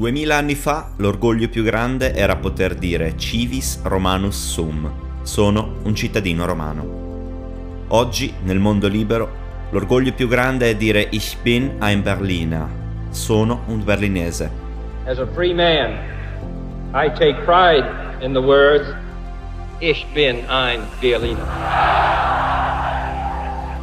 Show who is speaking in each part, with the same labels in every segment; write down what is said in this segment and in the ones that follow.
Speaker 1: Duemila anni fa l'orgoglio più grande era poter dire civis romanus sum, sono un cittadino romano. Oggi, nel mondo libero, l'orgoglio più grande è dire ich bin ein Berliner, sono un berlinese.
Speaker 2: As a free man, I take pride in the words ich bin ein Berliner.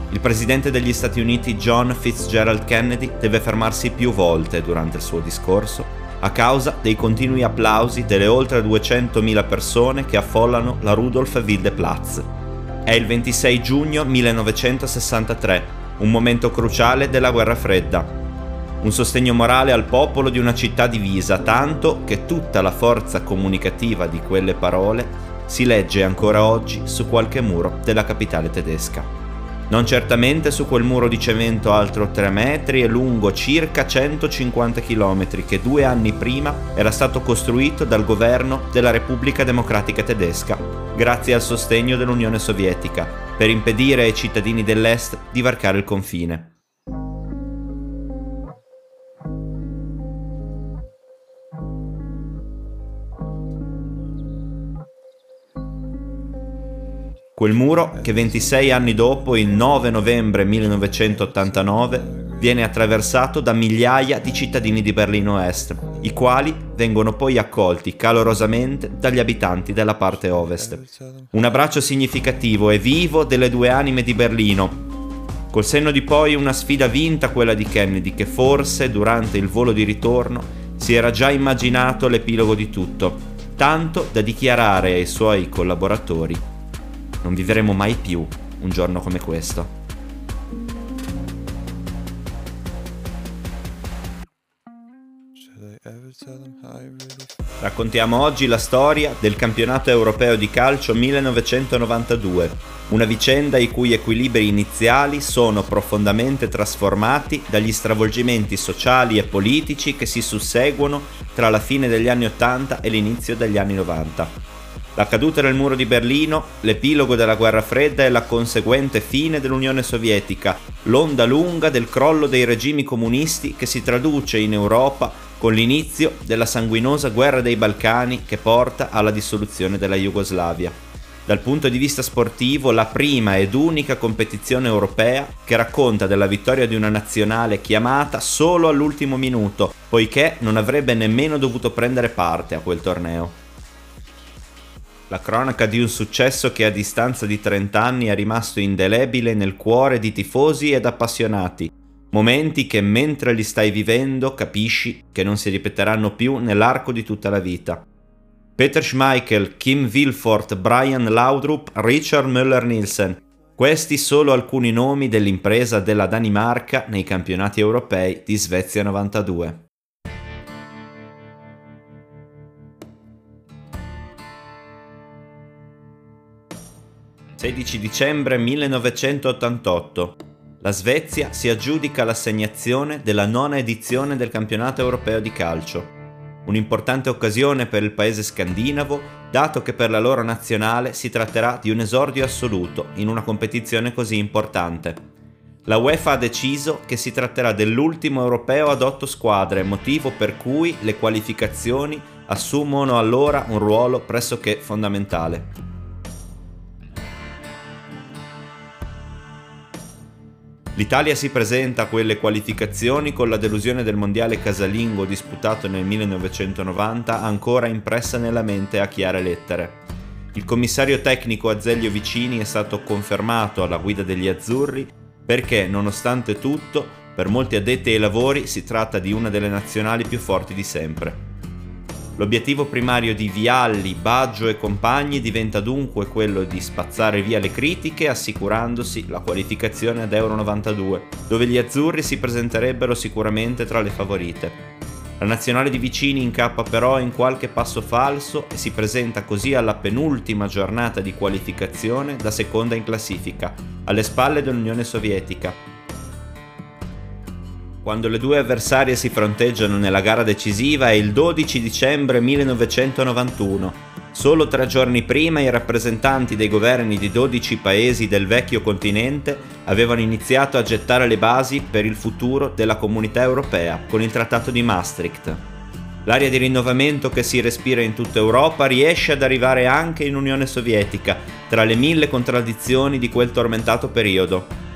Speaker 1: Il presidente degli Stati Uniti John Fitzgerald Kennedy deve fermarsi più volte durante il suo discorso a causa dei continui applausi delle oltre 200.000 persone che affollano la Rudolf Wilde Platz. È il 26 giugno 1963, un momento cruciale della guerra fredda. Un sostegno morale al popolo di una città divisa, tanto che tutta la forza comunicativa di quelle parole si legge ancora oggi su qualche muro della capitale tedesca. Non certamente su quel muro di cemento alto 3 metri e lungo circa 150 km che due anni prima era stato costruito dal governo della Repubblica Democratica Tedesca, grazie al sostegno dell'Unione Sovietica, per impedire ai cittadini dell'Est di varcare il confine. Quel muro che 26 anni dopo, il 9 novembre 1989, viene attraversato da migliaia di cittadini di Berlino Est, i quali vengono poi accolti calorosamente dagli abitanti della parte ovest. Un abbraccio significativo e vivo delle due anime di Berlino, Col senno di poi una sfida vinta quella di Kennedy che forse durante il volo di ritorno si era già immaginato l'epilogo di tutto, tanto da dichiarare ai suoi collaboratori non vivremo mai più un giorno come questo. Raccontiamo oggi la storia del campionato europeo di calcio 1992, una vicenda i cui equilibri iniziali sono profondamente trasformati dagli stravolgimenti sociali e politici che si susseguono tra la fine degli anni 80 e l'inizio degli anni 90. La caduta del muro di Berlino, l'epilogo della guerra fredda e la conseguente fine dell'Unione Sovietica, l'onda lunga del crollo dei regimi comunisti che si traduce in Europa con l'inizio della sanguinosa guerra dei Balcani che porta alla dissoluzione della Jugoslavia. Dal punto di vista sportivo, la prima ed unica competizione europea che racconta della vittoria di una nazionale chiamata solo all'ultimo minuto, poiché non avrebbe nemmeno dovuto prendere parte a quel torneo. La cronaca di un successo che a distanza di 30 anni è rimasto indelebile nel cuore di tifosi ed appassionati. Momenti che mentre li stai vivendo capisci che non si ripeteranno più nell'arco di tutta la vita. Peter Schmeichel, Kim Wilford, Brian Laudrup, Richard Müller-Nielsen. Questi solo alcuni nomi dell'impresa della Danimarca nei campionati europei di Svezia 92. 16 dicembre 1988. La Svezia si aggiudica l'assegnazione della nona edizione del campionato europeo di calcio. Un'importante occasione per il paese scandinavo, dato che per la loro nazionale si tratterà di un esordio assoluto in una competizione così importante. La UEFA ha deciso che si tratterà dell'ultimo europeo ad otto squadre, motivo per cui le qualificazioni assumono allora un ruolo pressoché fondamentale. L'Italia si presenta a quelle qualificazioni con la delusione del mondiale casalingo disputato nel 1990 ancora impressa nella mente a chiare lettere. Il commissario tecnico Azeglio Vicini è stato confermato alla guida degli azzurri perché, nonostante tutto, per molti addetti ai lavori si tratta di una delle nazionali più forti di sempre. L'obiettivo primario di Vialli, Baggio e compagni diventa dunque quello di spazzare via le critiche assicurandosi la qualificazione ad Euro 92, dove gli azzurri si presenterebbero sicuramente tra le favorite. La nazionale di Vicini incappa però in qualche passo falso e si presenta così alla penultima giornata di qualificazione da seconda in classifica, alle spalle dell'Unione Sovietica, quando le due avversarie si fronteggiano nella gara decisiva è il 12 dicembre 1991. Solo tre giorni prima i rappresentanti dei governi di 12 paesi del vecchio continente avevano iniziato a gettare le basi per il futuro della comunità europea con il Trattato di Maastricht. L'aria di rinnovamento che si respira in tutta Europa riesce ad arrivare anche in Unione Sovietica, tra le mille contraddizioni di quel tormentato periodo.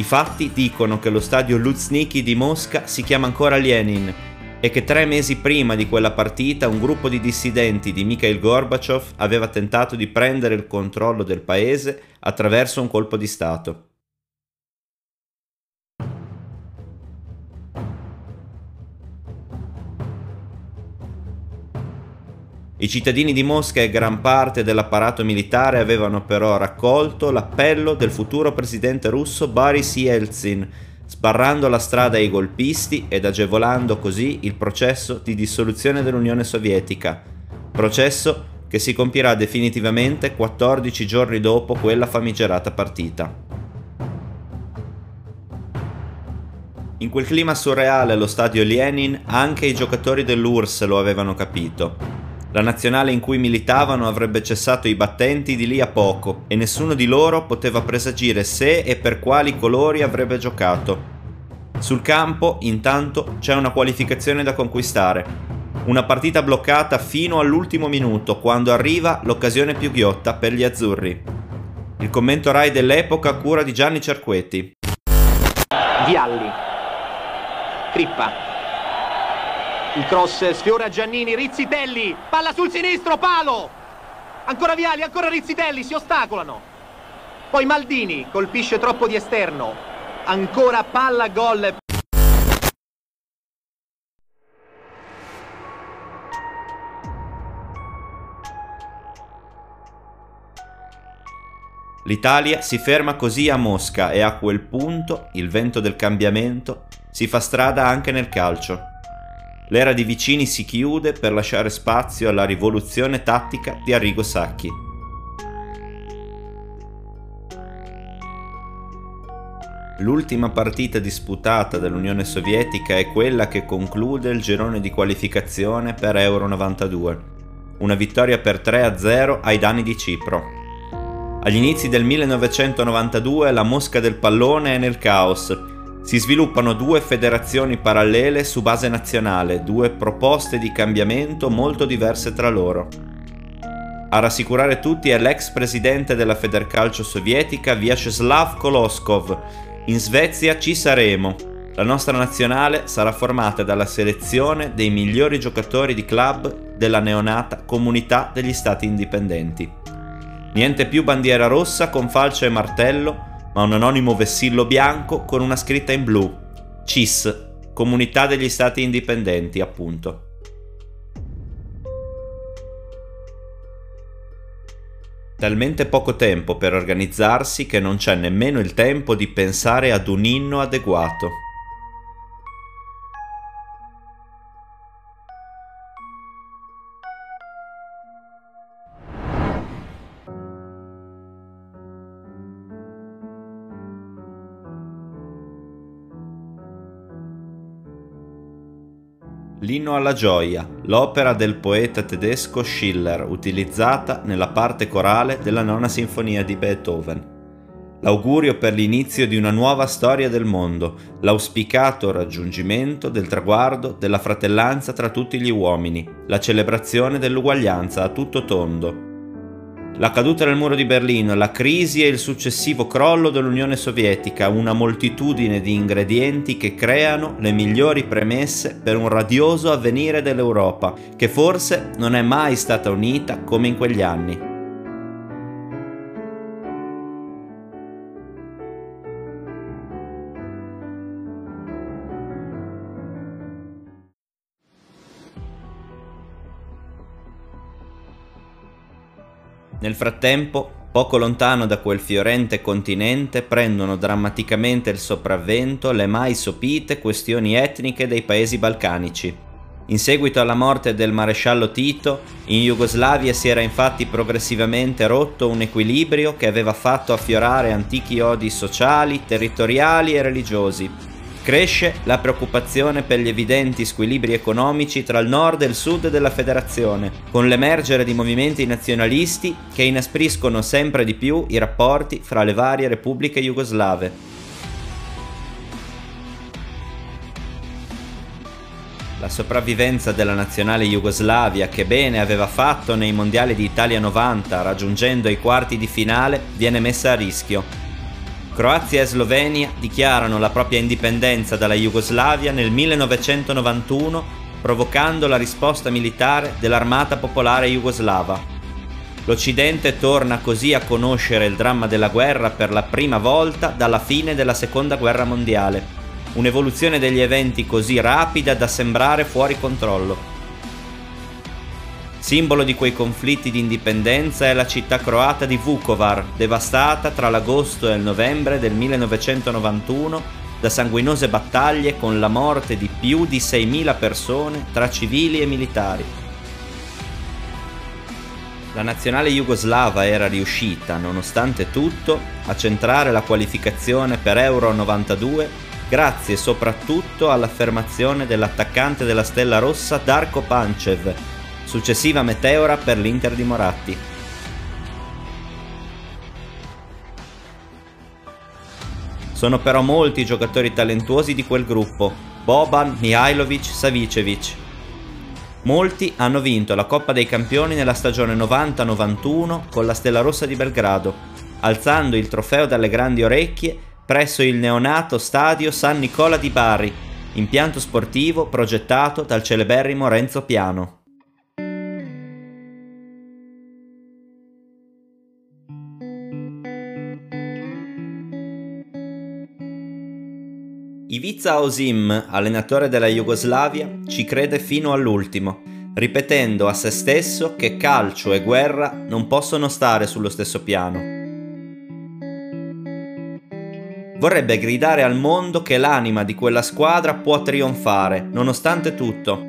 Speaker 1: I fatti dicono che lo stadio Luzhniki di Mosca si chiama ancora Lenin e che tre mesi prima di quella partita un gruppo di dissidenti di Mikhail Gorbachev aveva tentato di prendere il controllo del paese attraverso un colpo di Stato. I cittadini di Mosca e gran parte dell'apparato militare avevano però raccolto l'appello del futuro presidente russo Boris Yeltsin, sbarrando la strada ai golpisti ed agevolando così il processo di dissoluzione dell'Unione Sovietica, processo che si compirà definitivamente 14 giorni dopo quella famigerata partita. In quel clima surreale allo stadio Lenin anche i giocatori dell'URSS lo avevano capito. La nazionale in cui militavano avrebbe cessato i battenti di lì a poco e nessuno di loro poteva presagire se e per quali colori avrebbe giocato. Sul campo, intanto, c'è una qualificazione da conquistare. Una partita bloccata fino all'ultimo minuto, quando arriva l'occasione più ghiotta per gli azzurri. Il commento Rai dell'epoca cura di Gianni Cerquetti.
Speaker 3: Vialli. Crippa. Il cross sfiora Giannini, Rizzitelli, palla sul sinistro, palo! Ancora Viali, ancora Rizzitelli, si ostacolano. Poi Maldini colpisce troppo di esterno. Ancora palla gol.
Speaker 1: L'Italia si ferma così a Mosca e a quel punto il vento del cambiamento si fa strada anche nel calcio. L'era di Vicini si chiude per lasciare spazio alla rivoluzione tattica di Arrigo Sacchi. L'ultima partita disputata dall'Unione Sovietica è quella che conclude il girone di qualificazione per Euro 92, una vittoria per 3-0 ai danni di Cipro. Agli inizi del 1992 la mosca del pallone è nel caos si sviluppano due federazioni parallele su base nazionale, due proposte di cambiamento molto diverse tra loro. A rassicurare tutti è l'ex presidente della Federcalcio sovietica Vyacheslav Koloskov. In Svezia ci saremo. La nostra nazionale sarà formata dalla selezione dei migliori giocatori di club della neonata Comunità degli Stati Indipendenti. Niente più bandiera rossa con falce e martello, ma un anonimo vessillo bianco con una scritta in blu. CIS, Comunità degli Stati Indipendenti, appunto. Talmente poco tempo per organizzarsi che non c'è nemmeno il tempo di pensare ad un inno adeguato. L'inno alla gioia, l'opera del poeta tedesco Schiller, utilizzata nella parte corale della nona sinfonia di Beethoven. L'augurio per l'inizio di una nuova storia del mondo, l'auspicato raggiungimento del traguardo della fratellanza tra tutti gli uomini, la celebrazione dell'uguaglianza a tutto tondo, la caduta del muro di Berlino, la crisi e il successivo crollo dell'Unione Sovietica, una moltitudine di ingredienti che creano le migliori premesse per un radioso avvenire dell'Europa, che forse non è mai stata unita come in quegli anni. Nel frattempo, poco lontano da quel fiorente continente, prendono drammaticamente il sopravvento le mai sopite questioni etniche dei paesi balcanici. In seguito alla morte del maresciallo Tito, in Jugoslavia si era infatti progressivamente rotto un equilibrio che aveva fatto affiorare antichi odi sociali, territoriali e religiosi, Cresce la preoccupazione per gli evidenti squilibri economici tra il nord e il sud della federazione, con l'emergere di movimenti nazionalisti che inaspriscono sempre di più i rapporti fra le varie repubbliche jugoslave. La sopravvivenza della nazionale Jugoslavia, che bene aveva fatto nei mondiali di Italia 90 raggiungendo i quarti di finale, viene messa a rischio. Croazia e Slovenia dichiarano la propria indipendenza dalla Jugoslavia nel 1991, provocando la risposta militare dell'Armata Popolare Jugoslava. L'Occidente torna così a conoscere il dramma della guerra per la prima volta dalla fine della Seconda Guerra Mondiale un'evoluzione degli eventi così rapida da sembrare fuori controllo. Simbolo di quei conflitti di indipendenza è la città croata di Vukovar, devastata tra l'agosto e il novembre del 1991 da sanguinose battaglie con la morte di più di 6.000 persone tra civili e militari. La nazionale jugoslava era riuscita, nonostante tutto, a centrare la qualificazione per Euro 92 grazie soprattutto all'affermazione dell'attaccante della Stella Rossa Darko Pancev, successiva meteora per l'Inter di Moratti. Sono però molti i giocatori talentuosi di quel gruppo, Boban, Mihailovic, Savicevic. Molti hanno vinto la Coppa dei Campioni nella stagione 90-91 con la Stella Rossa di Belgrado, alzando il trofeo dalle grandi orecchie presso il neonato stadio San Nicola di Bari, impianto sportivo progettato dal celeberrimo Renzo Piano. Ivica Osim, allenatore della Jugoslavia, ci crede fino all'ultimo, ripetendo a se stesso che calcio e guerra non possono stare sullo stesso piano Vorrebbe gridare al mondo che l'anima di quella squadra può trionfare, nonostante tutto.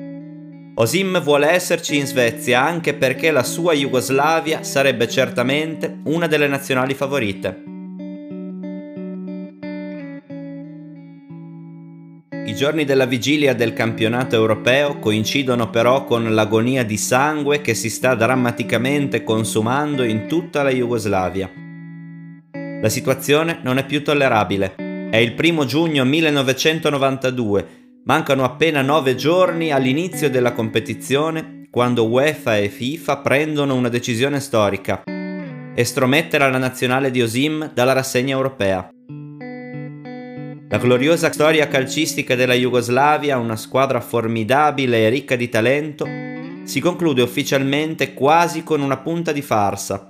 Speaker 1: Osim vuole esserci in Svezia anche perché la sua Jugoslavia sarebbe certamente una delle nazionali favorite. I giorni della vigilia del campionato europeo coincidono però con l'agonia di sangue che si sta drammaticamente consumando in tutta la Jugoslavia. La situazione non è più tollerabile. È il primo giugno 1992, mancano appena nove giorni all'inizio della competizione quando UEFA e FIFA prendono una decisione storica. Estromettere la nazionale di Osim dalla rassegna europea. La gloriosa storia calcistica della Jugoslavia, una squadra formidabile e ricca di talento, si conclude ufficialmente quasi con una punta di farsa,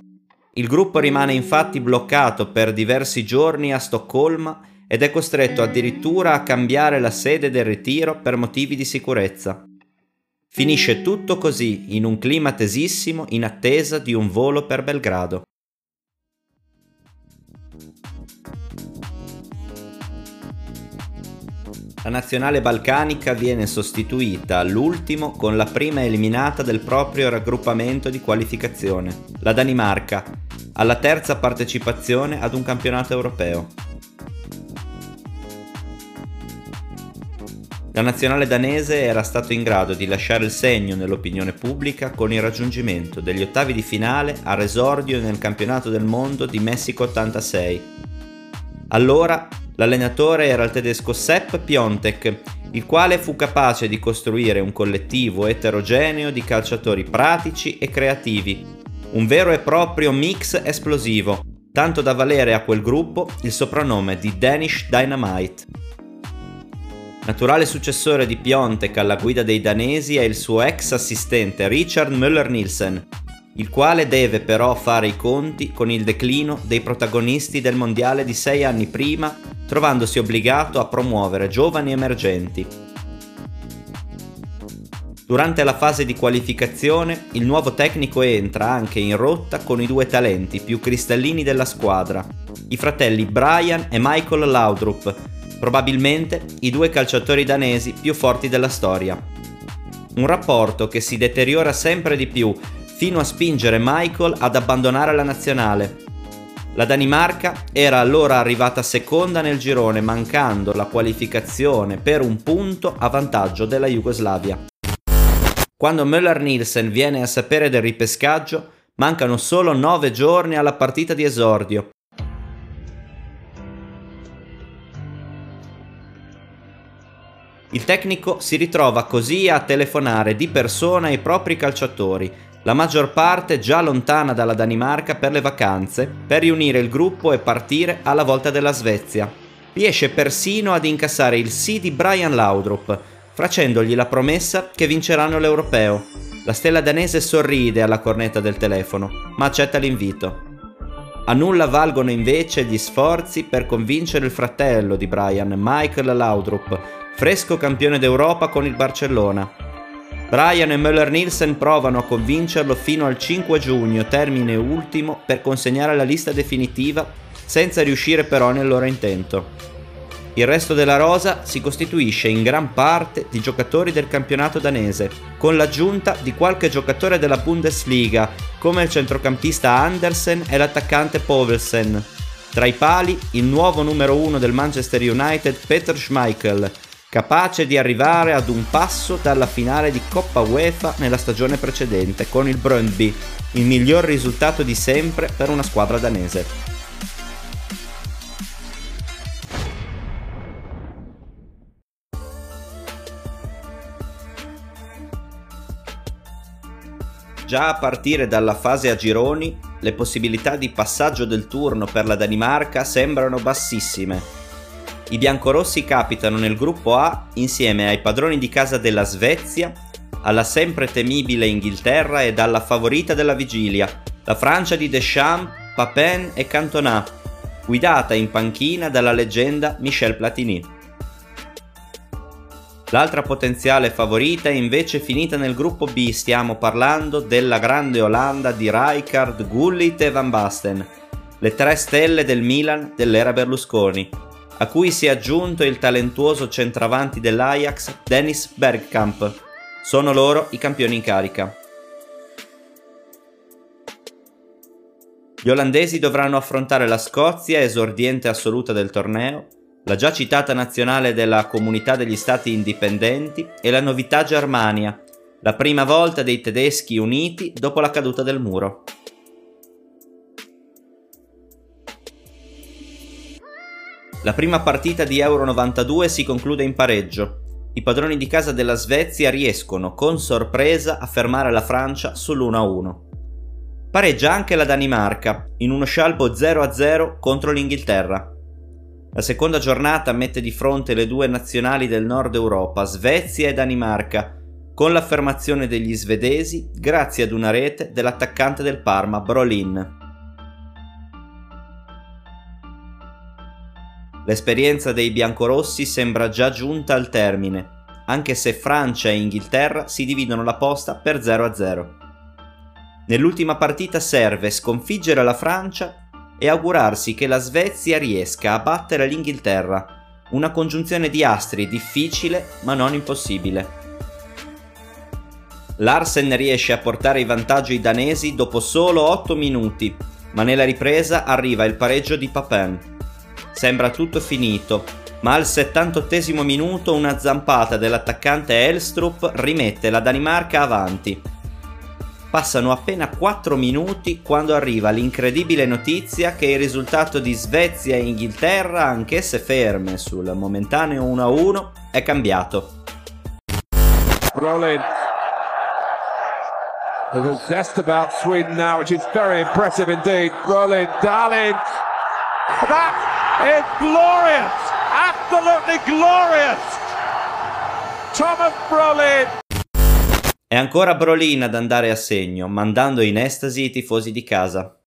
Speaker 1: il gruppo rimane infatti bloccato per diversi giorni a Stoccolma ed è costretto addirittura a cambiare la sede del ritiro per motivi di sicurezza. Finisce tutto così, in un clima tesissimo, in attesa di un volo per Belgrado. La nazionale balcanica viene sostituita all'ultimo con la prima eliminata del proprio raggruppamento di qualificazione, la Danimarca, alla terza partecipazione ad un campionato europeo. La nazionale danese era stato in grado di lasciare il segno nell'opinione pubblica con il raggiungimento degli ottavi di finale a resordio nel campionato del mondo di Messico 86. Allora L'allenatore era il tedesco Sepp Piontek, il quale fu capace di costruire un collettivo eterogeneo di calciatori pratici e creativi, un vero e proprio mix esplosivo, tanto da valere a quel gruppo il soprannome di Danish Dynamite. Naturale successore di Piontek alla guida dei danesi è il suo ex assistente Richard Müller-Nielsen, il quale deve però fare i conti con il declino dei protagonisti del mondiale di sei anni prima, trovandosi obbligato a promuovere giovani emergenti. Durante la fase di qualificazione, il nuovo tecnico entra anche in rotta con i due talenti più cristallini della squadra, i fratelli Brian e Michael Laudrup, probabilmente i due calciatori danesi più forti della storia. Un rapporto che si deteriora sempre di più fino a spingere Michael ad abbandonare la nazionale. La Danimarca era allora arrivata seconda nel girone mancando la qualificazione per un punto a vantaggio della Jugoslavia. Quando Müller-Nielsen viene a sapere del ripescaggio, mancano solo 9 giorni alla partita di esordio Il tecnico si ritrova così a telefonare di persona ai propri calciatori, la maggior parte già lontana dalla Danimarca per le vacanze, per riunire il gruppo e partire alla volta della Svezia. Riesce persino ad incassare il sì di Brian Laudrup, facendogli la promessa che vinceranno l'europeo. La stella danese sorride alla cornetta del telefono, ma accetta l'invito. A nulla valgono invece gli sforzi per convincere il fratello di Brian, Michael Laudrup, fresco campione d'Europa con il Barcellona. Brian e Müller Nielsen provano a convincerlo fino al 5 giugno, termine ultimo per consegnare la lista definitiva, senza riuscire però nel loro intento. Il resto della rosa si costituisce in gran parte di giocatori del campionato danese, con l'aggiunta di qualche giocatore della Bundesliga, come il centrocampista Andersen e l'attaccante Povelsen. Tra i pali, il nuovo numero uno del Manchester United Peter Schmeichel, capace di arrivare ad un passo dalla finale di Coppa UEFA nella stagione precedente con il Brøndby, il miglior risultato di sempre per una squadra danese. Già a partire dalla fase a gironi, le possibilità di passaggio del turno per la Danimarca sembrano bassissime i biancorossi capitano nel gruppo A insieme ai padroni di casa della Svezia, alla sempre temibile Inghilterra ed alla favorita della vigilia, la Francia di Deschamps, Papin e Cantona, guidata in panchina dalla leggenda Michel Platini. L'altra potenziale favorita è invece finita nel gruppo B, stiamo parlando della grande Olanda di Rijkaard, Gullit e Van Basten, le tre stelle del Milan dell'era Berlusconi, a cui si è aggiunto il talentuoso centravanti dell'Ajax Dennis Bergkamp. Sono loro i campioni in carica. Gli olandesi dovranno affrontare la Scozia, esordiente assoluta del torneo, la già citata nazionale della Comunità degli Stati Indipendenti e la novità Germania, la prima volta dei tedeschi uniti dopo la caduta del muro. La prima partita di Euro 92 si conclude in pareggio. I padroni di casa della Svezia riescono con sorpresa a fermare la Francia sull'1-1. Pareggia anche la Danimarca in uno scialbo 0-0 contro l'Inghilterra. La seconda giornata mette di fronte le due nazionali del nord Europa, Svezia e Danimarca, con l'affermazione degli svedesi grazie ad una rete dell'attaccante del Parma, Brolin. L'esperienza dei biancorossi sembra già giunta al termine, anche se Francia e Inghilterra si dividono la posta per 0-0. Nell'ultima partita serve sconfiggere la Francia e augurarsi che la Svezia riesca a battere l'Inghilterra, una congiunzione di astri difficile ma non impossibile. Larsen riesce a portare i vantaggi danesi dopo solo 8 minuti, ma nella ripresa arriva il pareggio di Papin. Sembra tutto finito, ma al 78 minuto una zampata dell'attaccante Elstrup rimette la Danimarca avanti. Passano appena 4 minuti quando arriva l'incredibile notizia che il risultato di Svezia e Inghilterra, anch'esse ferme sul momentaneo 1-1, è cambiato. Rolling. There's a zest about Sweden now, which is very impressive indeed. Rolling, darling. That It's glorious! Absolutely glorious! Thomas Brolin! È ancora Brolin ad andare a segno, mandando in estasi i tifosi di casa.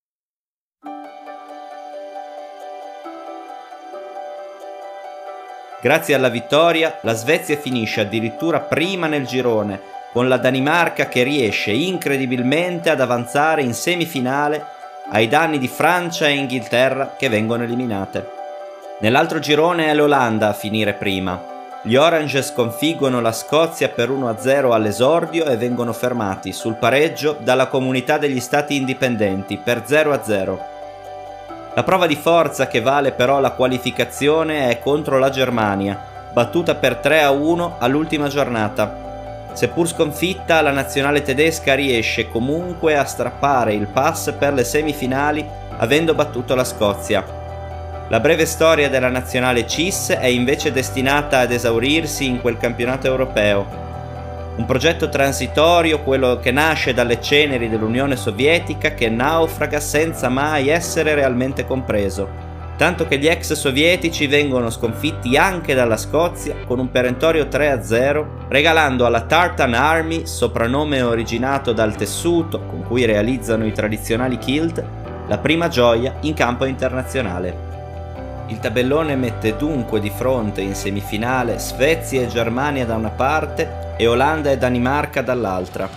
Speaker 1: Grazie alla vittoria, la Svezia finisce addirittura prima nel girone, con la Danimarca che riesce incredibilmente ad avanzare in semifinale ai danni di Francia e Inghilterra che vengono eliminate. Nell'altro girone è l'Olanda a finire prima. Gli Orange sconfiggono la Scozia per 1-0 all'esordio e vengono fermati sul pareggio dalla comunità degli stati indipendenti per 0-0. La prova di forza che vale però la qualificazione è contro la Germania, battuta per 3-1 all'ultima giornata. Seppur sconfitta, la nazionale tedesca riesce comunque a strappare il pass per le semifinali avendo battuto la Scozia. La breve storia della nazionale CIS è invece destinata ad esaurirsi in quel campionato europeo. Un progetto transitorio, quello che nasce dalle ceneri dell'Unione Sovietica, che naufraga senza mai essere realmente compreso tanto che gli ex sovietici vengono sconfitti anche dalla Scozia con un perentorio 3-0, regalando alla Tartan Army, soprannome originato dal tessuto con cui realizzano i tradizionali kilt, la prima gioia in campo internazionale. Il tabellone mette dunque di fronte in semifinale Svezia e Germania da una parte e Olanda e Danimarca dall'altra.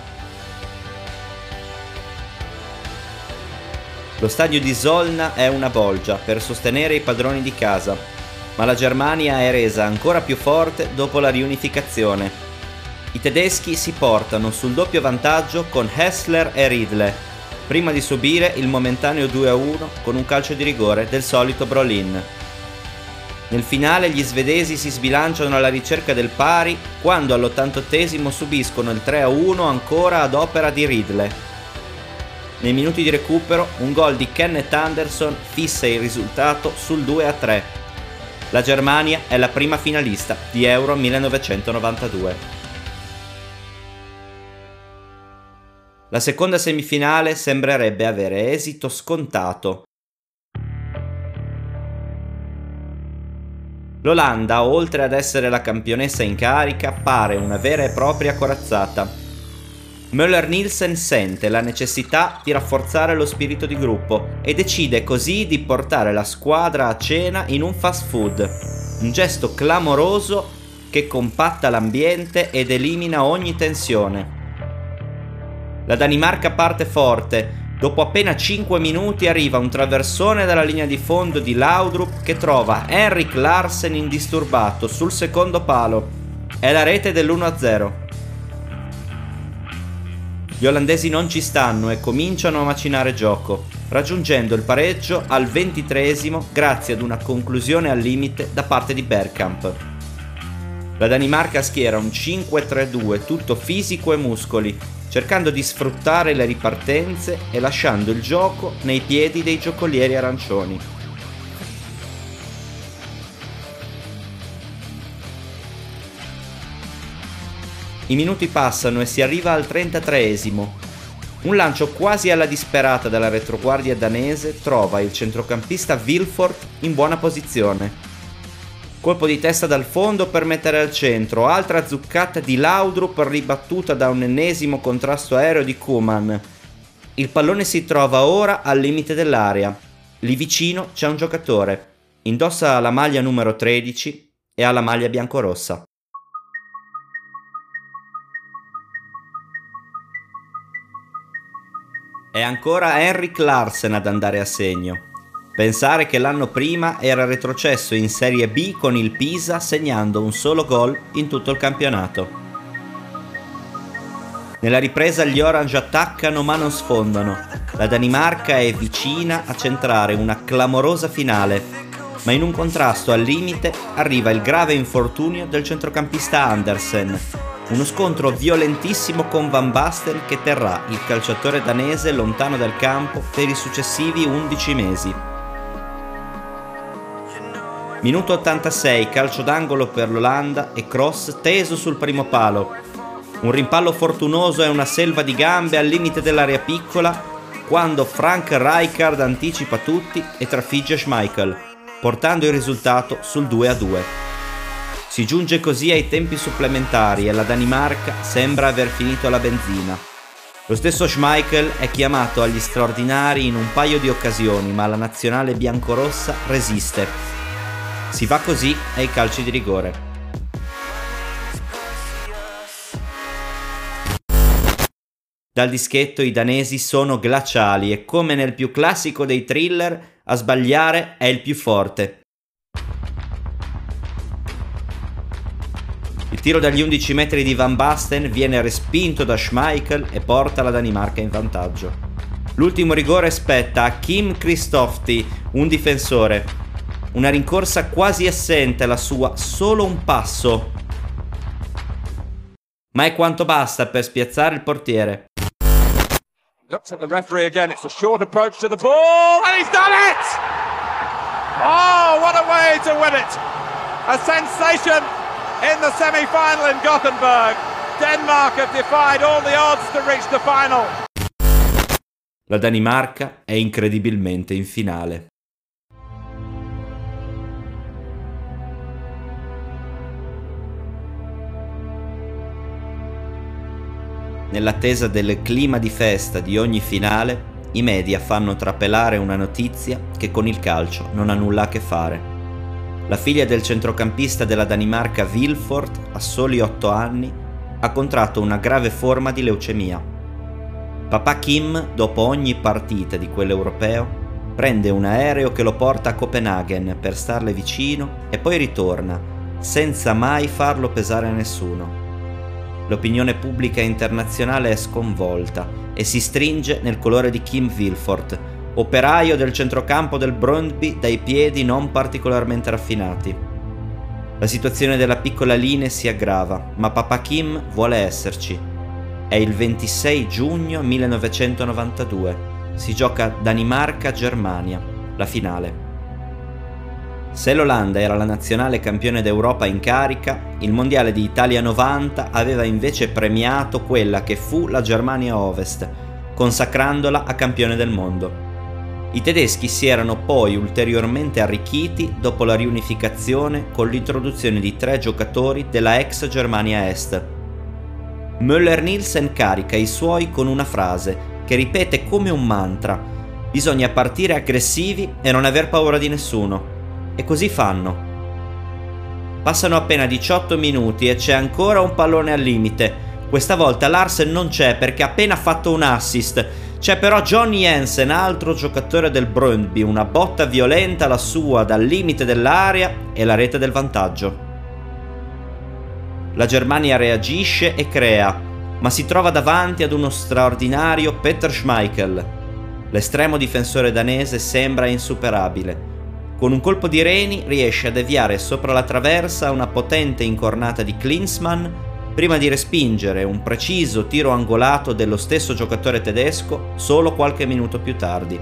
Speaker 1: Lo stadio di Solna è una bolgia per sostenere i padroni di casa, ma la Germania è resa ancora più forte dopo la riunificazione. I tedeschi si portano sul doppio vantaggio con Hessler e Riedle, prima di subire il momentaneo 2-1 con un calcio di rigore del solito Brolin. Nel finale gli svedesi si sbilanciano alla ricerca del pari quando all'88 subiscono il 3-1 ancora ad opera di Riedle nei minuti di recupero un gol di Kenneth Anderson fissa il risultato sul 2-3. La Germania è la prima finalista di Euro 1992. La seconda semifinale sembrerebbe avere esito scontato. L'Olanda, oltre ad essere la campionessa in carica, pare una vera e propria corazzata Müller-Nielsen sente la necessità di rafforzare lo spirito di gruppo e decide così di portare la squadra a cena in un fast food, un gesto clamoroso che compatta l'ambiente ed elimina ogni tensione. La Danimarca parte forte, dopo appena 5 minuti arriva un traversone dalla linea di fondo di Laudrup che trova Henrik Larsen indisturbato sul secondo palo. È la rete dell'1-0. Gli olandesi non ci stanno e cominciano a macinare gioco, raggiungendo il pareggio al ventitresimo grazie ad una conclusione al limite da parte di Bergkamp. La Danimarca schiera un 5-3-2 tutto fisico e muscoli, cercando di sfruttare le ripartenze e lasciando il gioco nei piedi dei giocolieri arancioni. I minuti passano e si arriva al 33esimo. Un lancio quasi alla disperata dalla retroguardia danese trova il centrocampista Wilford in buona posizione. Colpo di testa dal fondo per mettere al centro, altra zuccata di Laudrup ribattuta da un ennesimo contrasto aereo di Kuman. Il pallone si trova ora al limite dell'area. Lì vicino c'è un giocatore. Indossa la maglia numero 13 e ha la maglia biancorossa. È ancora Henrik Larsen ad andare a segno. Pensare che l'anno prima era retrocesso in Serie B con il Pisa segnando un solo gol in tutto il campionato. Nella ripresa gli Orange attaccano ma non sfondano. La Danimarca è vicina a centrare una clamorosa finale, ma in un contrasto al limite arriva il grave infortunio del centrocampista Andersen, uno scontro violentissimo con Van Basten che terrà il calciatore danese lontano dal campo per i successivi 11 mesi. Minuto 86, calcio d'angolo per l'Olanda e cross teso sul primo palo. Un rimpallo fortunoso e una selva di gambe al limite dell'area piccola quando Frank Rijkaard anticipa tutti e trafigge Schmeichel, portando il risultato sul 2-2. Si giunge così ai tempi supplementari e la Danimarca sembra aver finito la benzina. Lo stesso Schmeichel è chiamato agli straordinari in un paio di occasioni, ma la nazionale biancorossa resiste. Si va così ai calci di rigore. Dal dischetto i danesi sono glaciali e come nel più classico dei thriller, a sbagliare è il più forte. Il tiro dagli 11 metri di Van Basten viene respinto da Schmeichel e porta la Danimarca in vantaggio. L'ultimo rigore spetta a Kim Christofti, un difensore. Una rincorsa quasi assente la sua, solo un passo. Ma è quanto basta per spiazzare il portiere. Looks at the referee again, it's a short approach to the ball, and he's done it!
Speaker 4: Oh, what a way to win it! A sensation in the semi-final in Gothenburg. Denmark have defied all the odds to reach the final.
Speaker 1: La Danimarca è incredibilmente in finale. Nell'attesa del clima di festa di ogni finale, i media fanno trapelare una notizia che con il calcio non ha nulla a che fare. La figlia del centrocampista della Danimarca Vilfort, a soli 8 anni, ha contratto una grave forma di leucemia. Papà Kim, dopo ogni partita di quell'europeo, prende un aereo che lo porta a Copenaghen per starle vicino e poi ritorna, senza mai farlo pesare a nessuno. L'opinione pubblica internazionale è sconvolta e si stringe nel colore di Kim Wilford, operaio del centrocampo del Brøndby dai piedi non particolarmente raffinati. La situazione della piccola Line si aggrava, ma papà Kim vuole esserci. È il 26 giugno 1992. Si gioca Danimarca-Germania, la finale. Se l'Olanda era la nazionale campione d'Europa in carica, il Mondiale di Italia 90 aveva invece premiato quella che fu la Germania Ovest, consacrandola a campione del mondo. I tedeschi si erano poi ulteriormente arricchiti dopo la riunificazione con l'introduzione di tre giocatori della ex Germania Est. Müller-Nielsen carica i suoi con una frase che ripete come un mantra: bisogna partire aggressivi e non aver paura di nessuno. E così fanno. Passano appena 18 minuti e c'è ancora un pallone al limite. Questa volta Larsen non c'è perché ha appena fatto un assist. C'è però Johnny Jensen, altro giocatore del Brøndby, una botta violenta la sua dal limite dell'area e la rete del vantaggio. La Germania reagisce e crea, ma si trova davanti ad uno straordinario Peter Schmeichel. L'estremo difensore danese sembra insuperabile con un colpo di reni riesce a deviare sopra la traversa una potente incornata di Klinsmann prima di respingere un preciso tiro angolato dello stesso giocatore tedesco solo qualche minuto più tardi.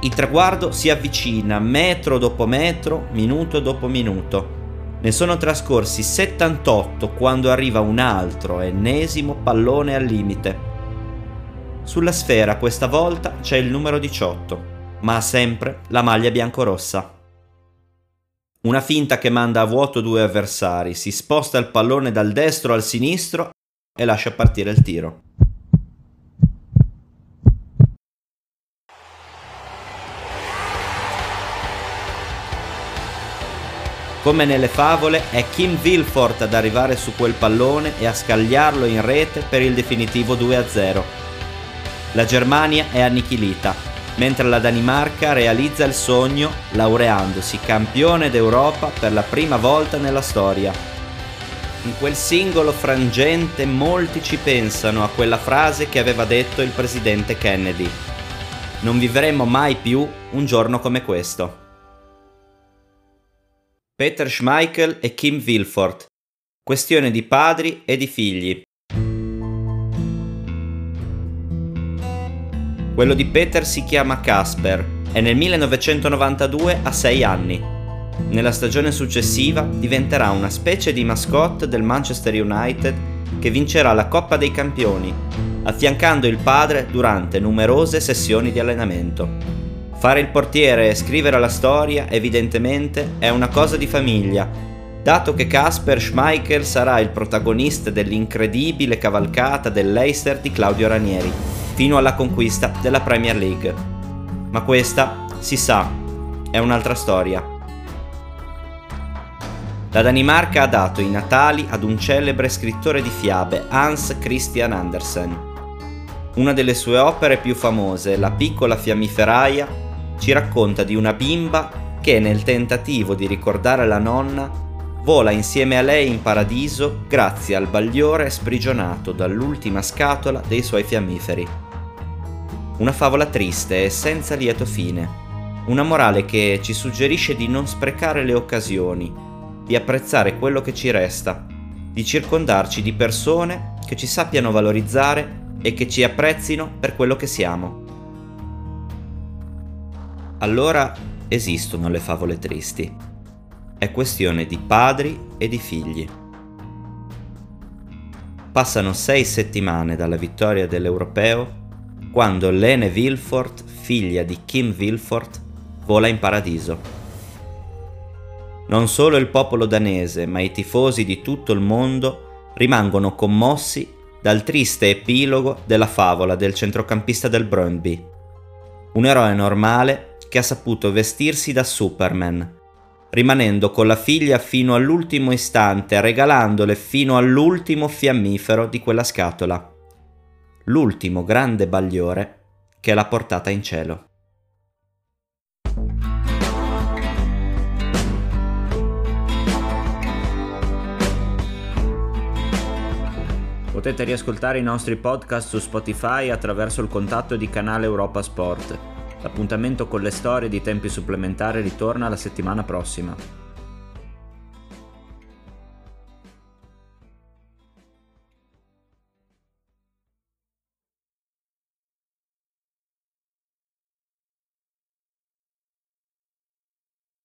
Speaker 1: Il traguardo si avvicina metro dopo metro, minuto dopo minuto. Ne sono trascorsi 78 quando arriva un altro, ennesimo pallone al limite. Sulla sfera questa volta c'è il numero 18 ma ha sempre la maglia biancorossa. Una finta che manda a vuoto due avversari, si sposta il pallone dal destro al sinistro e lascia partire il tiro. Come nelle favole, è Kim Wilford ad arrivare su quel pallone e a scagliarlo in rete per il definitivo 2-0. La Germania è annichilita mentre la Danimarca realizza il sogno laureandosi campione d'Europa per la prima volta nella storia. In quel singolo frangente molti ci pensano a quella frase che aveva detto il presidente Kennedy. Non vivremo mai più un giorno come questo. Peter Schmeichel e Kim Wilford. Questione di padri e di figli. Quello di Peter si chiama Casper e nel 1992 ha 6 anni. Nella stagione successiva diventerà una specie di mascotte del Manchester United che vincerà la Coppa dei Campioni, affiancando il padre durante numerose sessioni di allenamento. Fare il portiere e scrivere la storia, evidentemente, è una cosa di famiglia, dato che Casper Schmeichel sarà il protagonista dell'incredibile cavalcata dell'Eister di Claudio Ranieri fino alla conquista della Premier League. Ma questa, si sa, è un'altra storia. La Danimarca ha dato i natali ad un celebre scrittore di fiabe, Hans Christian Andersen. Una delle sue opere più famose, La piccola fiammiferaia, ci racconta di una bimba che nel tentativo di ricordare la nonna vola insieme a lei in paradiso grazie al bagliore sprigionato dall'ultima scatola dei suoi fiammiferi. Una favola triste e senza lieto fine. Una morale che ci suggerisce di non sprecare le occasioni, di apprezzare quello che ci resta, di circondarci di persone che ci sappiano valorizzare e che ci apprezzino per quello che siamo. allora esistono le favole tristi. È questione di padri e di figli. Passano sei settimane dalla vittoria dell'Europeo quando Lene Wilford, figlia di Kim Wilford, vola in paradiso. Non solo il popolo danese, ma i tifosi di tutto il mondo rimangono commossi dal triste epilogo della favola del centrocampista del Brøndby. Un eroe normale che ha saputo vestirsi da Superman, rimanendo con la figlia fino all'ultimo istante, regalandole fino all'ultimo fiammifero di quella scatola. L'ultimo grande bagliore che l'ha portata in cielo. Potete riascoltare i nostri podcast su Spotify attraverso il contatto di canale Europa Sport. L'appuntamento con le storie di tempi supplementari ritorna la settimana prossima.